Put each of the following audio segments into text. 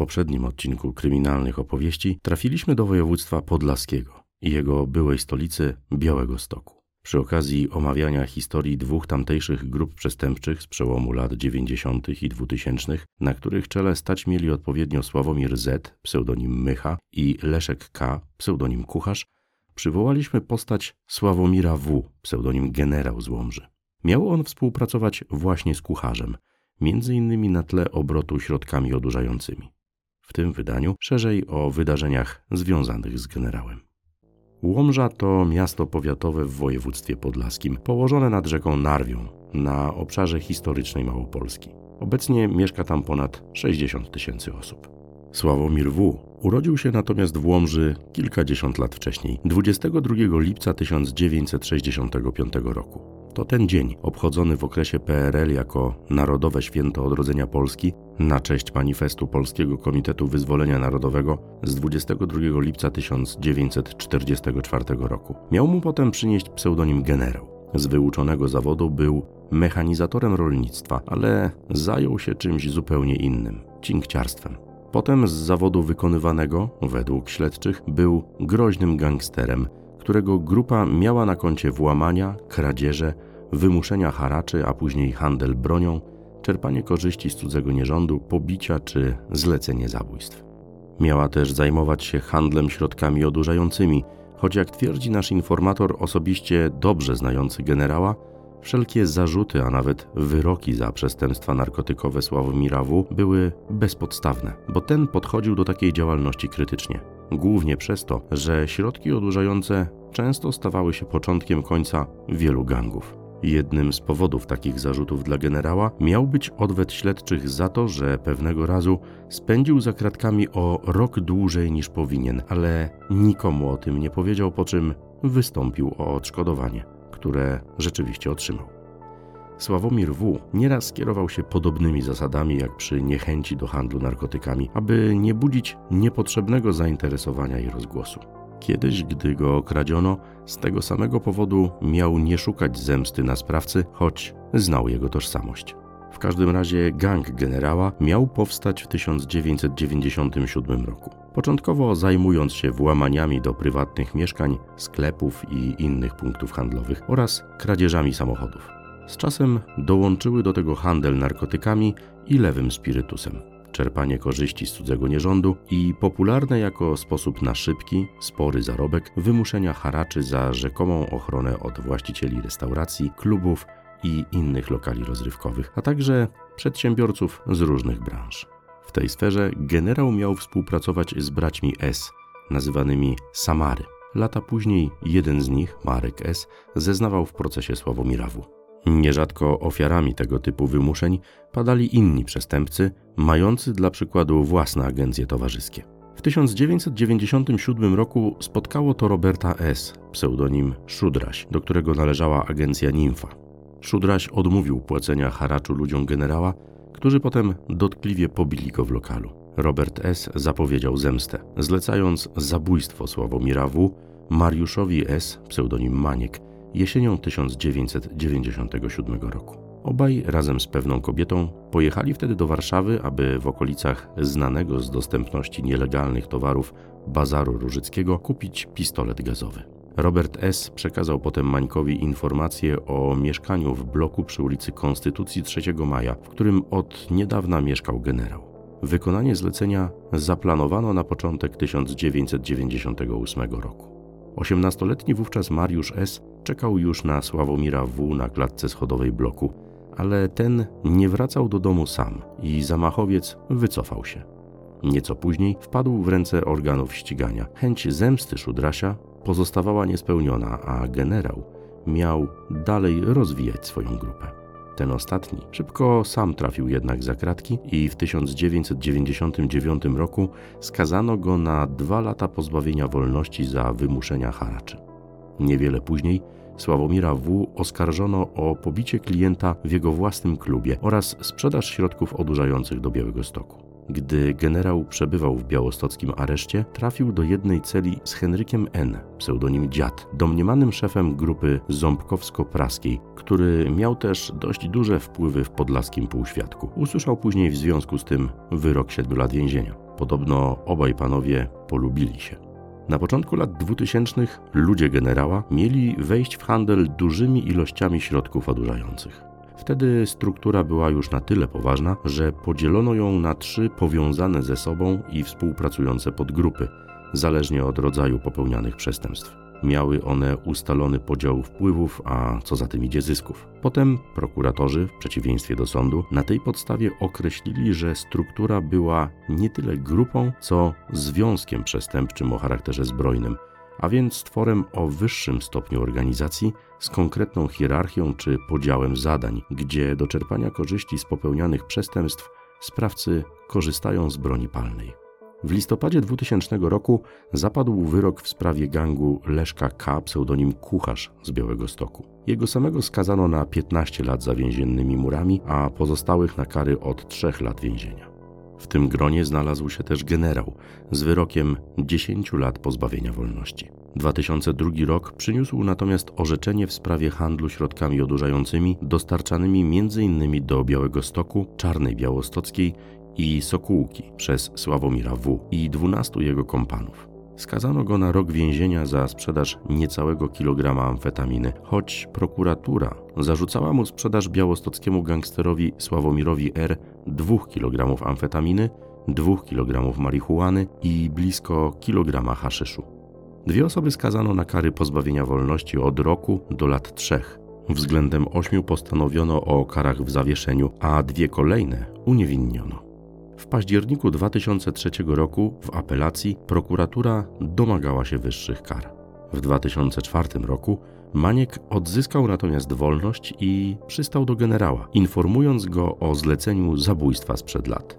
poprzednim odcinku kryminalnych opowieści trafiliśmy do województwa podlaskiego i jego byłej stolicy Białego Stoku. Przy okazji omawiania historii dwóch tamtejszych grup przestępczych z przełomu lat 90. i 2000, na których czele stać mieli odpowiednio Sławomir Z, pseudonim Mycha, i Leszek K, pseudonim Kucharz, przywołaliśmy postać Sławomira W, pseudonim Generał z Łomży. Miał on współpracować właśnie z Kucharzem, między innymi na tle obrotu środkami odurzającymi. W tym wydaniu szerzej o wydarzeniach związanych z generałem. Łomża to miasto powiatowe w województwie podlaskim, położone nad rzeką Narwią, na obszarze historycznej Małopolski. Obecnie mieszka tam ponad 60 tysięcy osób. Sławomir W. urodził się natomiast w Łomży kilkadziesiąt lat wcześniej, 22 lipca 1965 roku. To ten dzień, obchodzony w okresie PRL jako Narodowe Święto Odrodzenia Polski, na cześć manifestu Polskiego Komitetu Wyzwolenia Narodowego z 22 lipca 1944 roku. Miał mu potem przynieść pseudonim generał. Z wyuczonego zawodu był mechanizatorem rolnictwa, ale zajął się czymś zupełnie innym cinkciarstwem. Potem z zawodu wykonywanego, według śledczych, był groźnym gangsterem, którego grupa miała na koncie włamania, kradzieże, wymuszenia haraczy, a później handel bronią, czerpanie korzyści z cudzego nierządu, pobicia czy zlecenie zabójstw. Miała też zajmować się handlem środkami odurzającymi, choć jak twierdzi nasz informator osobiście dobrze znający generała, wszelkie zarzuty, a nawet wyroki za przestępstwa narkotykowe Sławomira W. były bezpodstawne, bo ten podchodził do takiej działalności krytycznie. Głównie przez to, że środki odurzające często stawały się początkiem końca wielu gangów. Jednym z powodów takich zarzutów dla generała miał być odwet śledczych za to, że pewnego razu spędził za kratkami o rok dłużej niż powinien, ale nikomu o tym nie powiedział, po czym wystąpił o odszkodowanie, które rzeczywiście otrzymał. Sławomir W. nieraz kierował się podobnymi zasadami jak przy niechęci do handlu narkotykami, aby nie budzić niepotrzebnego zainteresowania i rozgłosu. Kiedyś, gdy go okradziono, z tego samego powodu miał nie szukać zemsty na sprawcy, choć znał jego tożsamość. W każdym razie gang generała miał powstać w 1997 roku. Początkowo zajmując się włamaniami do prywatnych mieszkań, sklepów i innych punktów handlowych oraz kradzieżami samochodów. Z czasem dołączyły do tego handel narkotykami i lewym spirytusem czerpanie korzyści z cudzego nierządu i popularne jako sposób na szybki, spory zarobek wymuszenia haraczy za rzekomą ochronę od właścicieli restauracji, klubów i innych lokali rozrywkowych, a także przedsiębiorców z różnych branż. W tej sferze generał miał współpracować z braćmi S, nazywanymi Samary. Lata później jeden z nich, Marek S., zeznawał w procesie Sławomira W. Nierzadko ofiarami tego typu wymuszeń padali inni przestępcy, mający dla przykładu własne agencje towarzyskie. W 1997 roku spotkało to Roberta S., pseudonim Szudraś, do którego należała agencja Nimfa. Szudraś odmówił płacenia haraczu ludziom generała, którzy potem dotkliwie pobili go w lokalu. Robert S. zapowiedział zemstę, zlecając zabójstwo Sławomira W. Mariuszowi S., pseudonim Maniek, jesienią 1997 roku. Obaj razem z pewną kobietą pojechali wtedy do Warszawy, aby w okolicach znanego z dostępności nielegalnych towarów bazaru Różyckiego kupić pistolet gazowy. Robert S. przekazał potem Mańkowi informację o mieszkaniu w bloku przy ulicy Konstytucji 3 Maja, w którym od niedawna mieszkał generał. Wykonanie zlecenia zaplanowano na początek 1998 roku. Osiemnastoletni wówczas Mariusz S. czekał już na Sławomira W. na klatce schodowej bloku, ale ten nie wracał do domu sam i zamachowiec wycofał się. Nieco później wpadł w ręce organów ścigania. Chęć zemsty Szudrasia pozostawała niespełniona, a generał miał dalej rozwijać swoją grupę. Ten ostatni szybko sam trafił jednak za kratki i w 1999 roku skazano go na dwa lata pozbawienia wolności za wymuszenia haraczy. Niewiele później Sławomira W. oskarżono o pobicie klienta w jego własnym klubie oraz sprzedaż środków odurzających do Białego Stoku. Gdy generał przebywał w białostockim areszcie, trafił do jednej celi z Henrykiem N., pseudonim Dziad, domniemanym szefem grupy ząbkowsko-praskiej, który miał też dość duże wpływy w podlaskim półświadku. Usłyszał później w związku z tym wyrok siedmiu lat więzienia. podobno obaj panowie polubili się. Na początku lat 2000 ludzie generała mieli wejść w handel dużymi ilościami środków odurzających. Wtedy struktura była już na tyle poważna, że podzielono ją na trzy powiązane ze sobą i współpracujące podgrupy, zależnie od rodzaju popełnianych przestępstw. Miały one ustalony podział wpływów, a co za tym idzie zysków. Potem prokuratorzy, w przeciwieństwie do sądu, na tej podstawie określili, że struktura była nie tyle grupą, co związkiem przestępczym o charakterze zbrojnym, a więc tworem o wyższym stopniu organizacji z konkretną hierarchią czy podziałem zadań, gdzie do czerpania korzyści z popełnianych przestępstw sprawcy korzystają z broni palnej. W listopadzie 2000 roku zapadł wyrok w sprawie gangu Leszka K., pseudonim Kucharz z Białego Stoku. Jego samego skazano na 15 lat za więziennymi murami, a pozostałych na kary od 3 lat więzienia. W tym gronie znalazł się też generał z wyrokiem 10 lat pozbawienia wolności. 2002 rok przyniósł natomiast orzeczenie w sprawie handlu środkami odurzającymi dostarczanymi m.in. do Białego Stoku, Czarnej Białostockiej i Sokółki przez Sławomira W. i 12 jego kompanów. Skazano go na rok więzienia za sprzedaż niecałego kilograma amfetaminy, choć prokuratura zarzucała mu sprzedaż białostockiemu gangsterowi Sławomirowi R. 2 kg amfetaminy, 2 kg marihuany i blisko kilograma haszyszu. Dwie osoby skazano na kary pozbawienia wolności od roku do lat trzech. Względem ośmiu postanowiono o karach w zawieszeniu, a dwie kolejne uniewinniono. W październiku 2003 roku w apelacji prokuratura domagała się wyższych kar. W 2004 roku Maniek odzyskał natomiast wolność i przystał do generała, informując go o zleceniu zabójstwa sprzed lat.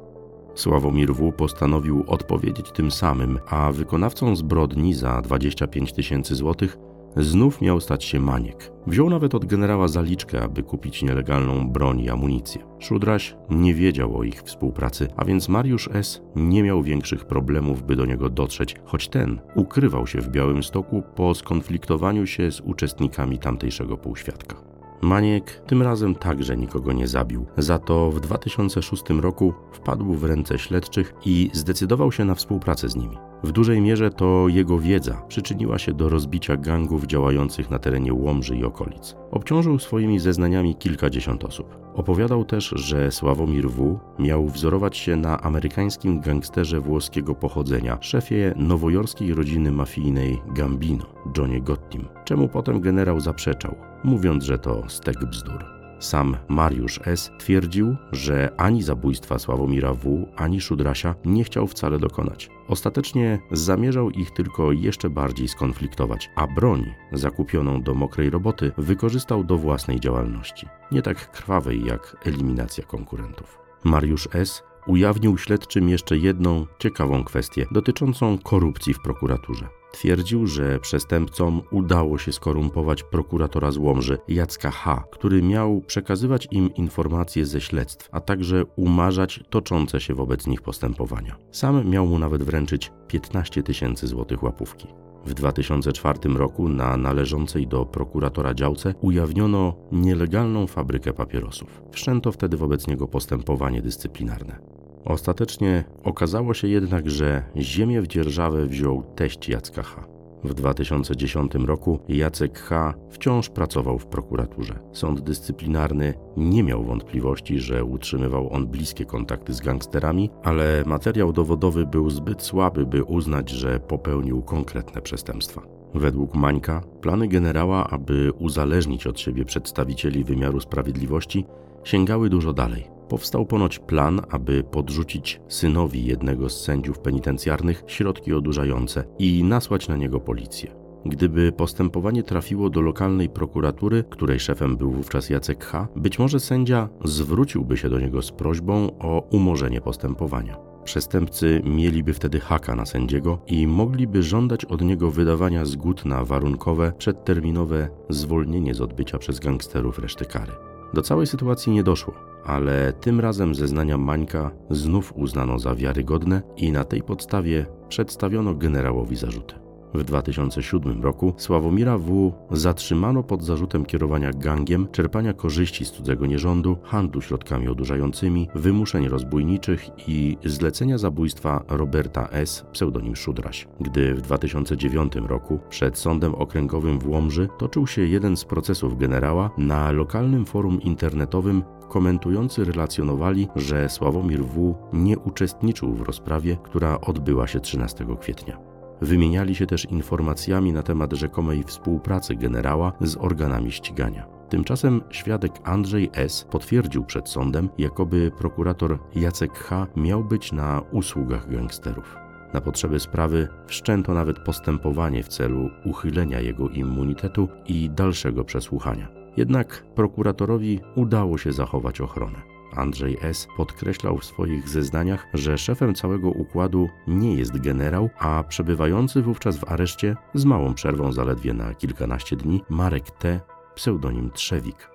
Sławomir W. postanowił odpowiedzieć tym samym, a wykonawcą zbrodni za 25 tysięcy złotych Znów miał stać się maniek. Wziął nawet od generała zaliczkę, aby kupić nielegalną broń i amunicję. Szudraś nie wiedział o ich współpracy, a więc Mariusz S. nie miał większych problemów, by do niego dotrzeć, choć ten ukrywał się w Białym Stoku po skonfliktowaniu się z uczestnikami tamtejszego półświadka. Maniek tym razem także nikogo nie zabił. Za to w 2006 roku wpadł w ręce śledczych i zdecydował się na współpracę z nimi. W dużej mierze to jego wiedza przyczyniła się do rozbicia gangów działających na terenie Łomży i okolic. Obciążył swoimi zeznaniami kilkadziesiąt osób. Opowiadał też, że Sławomir W. miał wzorować się na amerykańskim gangsterze włoskiego pochodzenia, szefie nowojorskiej rodziny mafijnej Gambino, Johnie Gottim, czemu potem generał zaprzeczał, mówiąc, że to stek bzdur. Sam Mariusz S. twierdził, że ani zabójstwa Sławomira W., ani Szudrasia nie chciał wcale dokonać. Ostatecznie zamierzał ich tylko jeszcze bardziej skonfliktować, a broń zakupioną do mokrej roboty wykorzystał do własnej działalności, nie tak krwawej jak eliminacja konkurentów. Mariusz S ujawnił śledczym jeszcze jedną ciekawą kwestię dotyczącą korupcji w prokuraturze. Twierdził, że przestępcom udało się skorumpować prokuratora z Łomży, Jacka H., który miał przekazywać im informacje ze śledztw, a także umarzać toczące się wobec nich postępowania. Sam miał mu nawet wręczyć 15 tysięcy złotych łapówki. W 2004 roku na należącej do prokuratora działce ujawniono nielegalną fabrykę papierosów. Wszczęto wtedy wobec niego postępowanie dyscyplinarne. Ostatecznie okazało się jednak, że ziemię w dzierżawę wziął teść Jacka H. W 2010 roku Jacek H. wciąż pracował w prokuraturze. Sąd dyscyplinarny nie miał wątpliwości, że utrzymywał on bliskie kontakty z gangsterami, ale materiał dowodowy był zbyt słaby, by uznać, że popełnił konkretne przestępstwa. Według Mańka plany generała, aby uzależnić od siebie przedstawicieli wymiaru sprawiedliwości, sięgały dużo dalej. Powstał ponoć plan, aby podrzucić synowi jednego z sędziów penitencjarnych środki odurzające i nasłać na niego policję. Gdyby postępowanie trafiło do lokalnej prokuratury, której szefem był wówczas Jacek H., być może sędzia zwróciłby się do niego z prośbą o umorzenie postępowania. Przestępcy mieliby wtedy haka na sędziego i mogliby żądać od niego wydawania zgód na warunkowe, przedterminowe zwolnienie z odbycia przez gangsterów reszty kary. Do całej sytuacji nie doszło, ale tym razem zeznania Mańka znów uznano za wiarygodne i na tej podstawie przedstawiono generałowi zarzuty. W 2007 roku Sławomira W. zatrzymano pod zarzutem kierowania gangiem, czerpania korzyści z cudzego nierządu, handlu środkami odurzającymi, wymuszeń rozbójniczych i zlecenia zabójstwa Roberta S., pseudonim Szudraś. Gdy w 2009 roku przed Sądem Okręgowym w Łomży toczył się jeden z procesów generała, na lokalnym forum internetowym komentujący relacjonowali, że Sławomir W. nie uczestniczył w rozprawie, która odbyła się 13 kwietnia. Wymieniali się też informacjami na temat rzekomej współpracy generała z organami ścigania. Tymczasem świadek Andrzej S. potwierdził przed sądem, jakoby prokurator Jacek H. miał być na usługach gangsterów. Na potrzeby sprawy wszczęto nawet postępowanie w celu uchylenia jego immunitetu i dalszego przesłuchania. Jednak prokuratorowi udało się zachować ochronę. Andrzej S. podkreślał w swoich zeznaniach, że szefem całego układu nie jest generał, a przebywający wówczas w areszcie z małą przerwą zaledwie na kilkanaście dni Marek T. pseudonim Trzewik.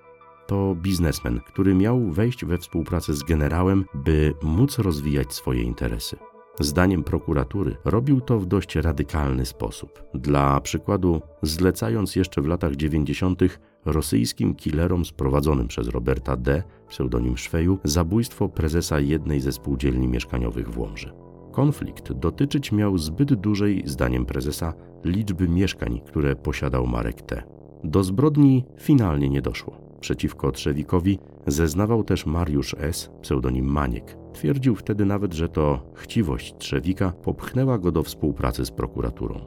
To biznesmen, który miał wejść we współpracę z generałem, by móc rozwijać swoje interesy. Zdaniem prokuratury robił to w dość radykalny sposób. Dla przykładu, zlecając jeszcze w latach 90 rosyjskim killerom sprowadzonym przez Roberta D., pseudonim Szweju, zabójstwo prezesa jednej ze spółdzielni mieszkaniowych w Łomży. Konflikt dotyczyć miał zbyt dużej, zdaniem prezesa, liczby mieszkań, które posiadał Marek T. Do zbrodni finalnie nie doszło. Przeciwko Trzewikowi zeznawał też Mariusz S., pseudonim Maniek. Twierdził wtedy nawet, że to chciwość Trzewika popchnęła go do współpracy z prokuraturą.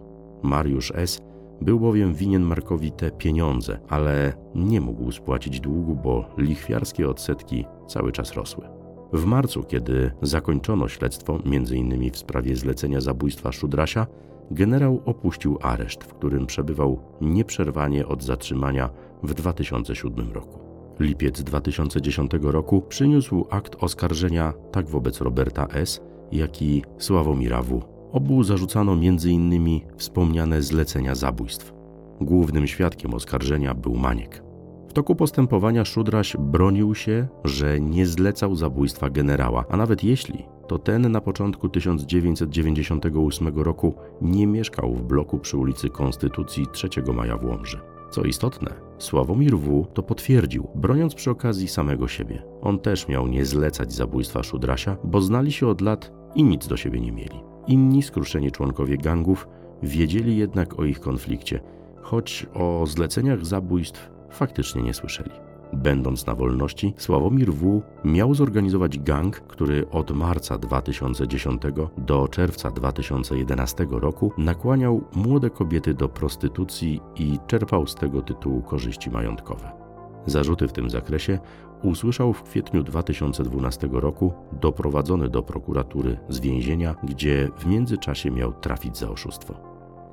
Mariusz S. Był bowiem winien Markowi te pieniądze, ale nie mógł spłacić długu, bo lichwiarskie odsetki cały czas rosły. W marcu, kiedy zakończono śledztwo, m.in. w sprawie zlecenia zabójstwa Szudrasia, generał opuścił areszt, w którym przebywał nieprzerwanie od zatrzymania w 2007 roku. Lipiec 2010 roku przyniósł akt oskarżenia tak wobec Roberta S., jak i Sławomira W. Obu zarzucano m.in. wspomniane zlecenia zabójstw. Głównym świadkiem oskarżenia był Maniek. W toku postępowania Szudraś bronił się, że nie zlecał zabójstwa generała, a nawet jeśli, to ten na początku 1998 roku nie mieszkał w bloku przy ulicy Konstytucji 3 Maja w Łomży. Co istotne, Sławomir W. to potwierdził, broniąc przy okazji samego siebie. On też miał nie zlecać zabójstwa Szudrasia, bo znali się od lat i nic do siebie nie mieli. Inni skruszeni członkowie gangów wiedzieli jednak o ich konflikcie, choć o zleceniach zabójstw faktycznie nie słyszeli. Będąc na wolności, Sławomir W. miał zorganizować gang, który od marca 2010 do czerwca 2011 roku nakłaniał młode kobiety do prostytucji i czerpał z tego tytułu korzyści majątkowe. Zarzuty w tym zakresie usłyszał w kwietniu 2012 roku, doprowadzony do prokuratury z więzienia, gdzie w międzyczasie miał trafić za oszustwo.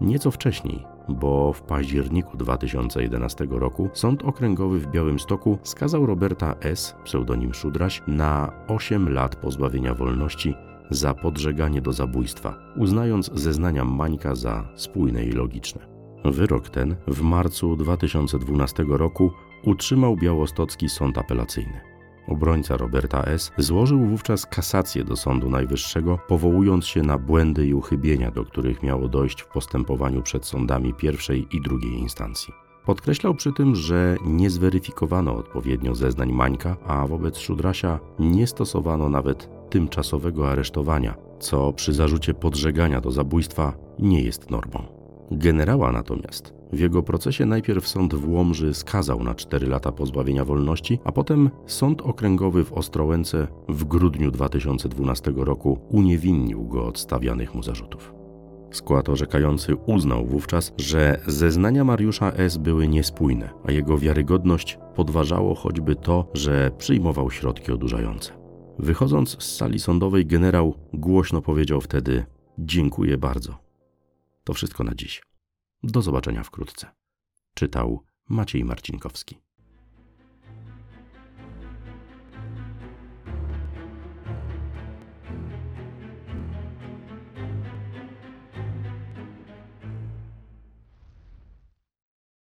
Nieco wcześniej, bo w październiku 2011 roku Sąd Okręgowy w Białymstoku skazał Roberta S., pseudonim Szudraś, na 8 lat pozbawienia wolności za podżeganie do zabójstwa, uznając zeznania Mańka za spójne i logiczne. Wyrok ten w marcu 2012 roku utrzymał białostocki sąd apelacyjny. Obrońca Roberta S. złożył wówczas kasację do Sądu Najwyższego, powołując się na błędy i uchybienia, do których miało dojść w postępowaniu przed sądami pierwszej i drugiej instancji. Podkreślał przy tym, że nie zweryfikowano odpowiednio zeznań Mańka, a wobec Szudrasia nie stosowano nawet tymczasowego aresztowania, co przy zarzucie podżegania do zabójstwa nie jest normą. Generała natomiast w jego procesie najpierw sąd w Łomży skazał na 4 lata pozbawienia wolności, a potem sąd okręgowy w Ostrołęce w grudniu 2012 roku uniewinnił go od stawianych mu zarzutów. Skład orzekający uznał wówczas, że zeznania Mariusza S. były niespójne, a jego wiarygodność podważało choćby to, że przyjmował środki odurzające. Wychodząc z sali sądowej, generał głośno powiedział wtedy: Dziękuję bardzo. To wszystko na dziś. Do zobaczenia wkrótce. Czytał Maciej Marcinkowski.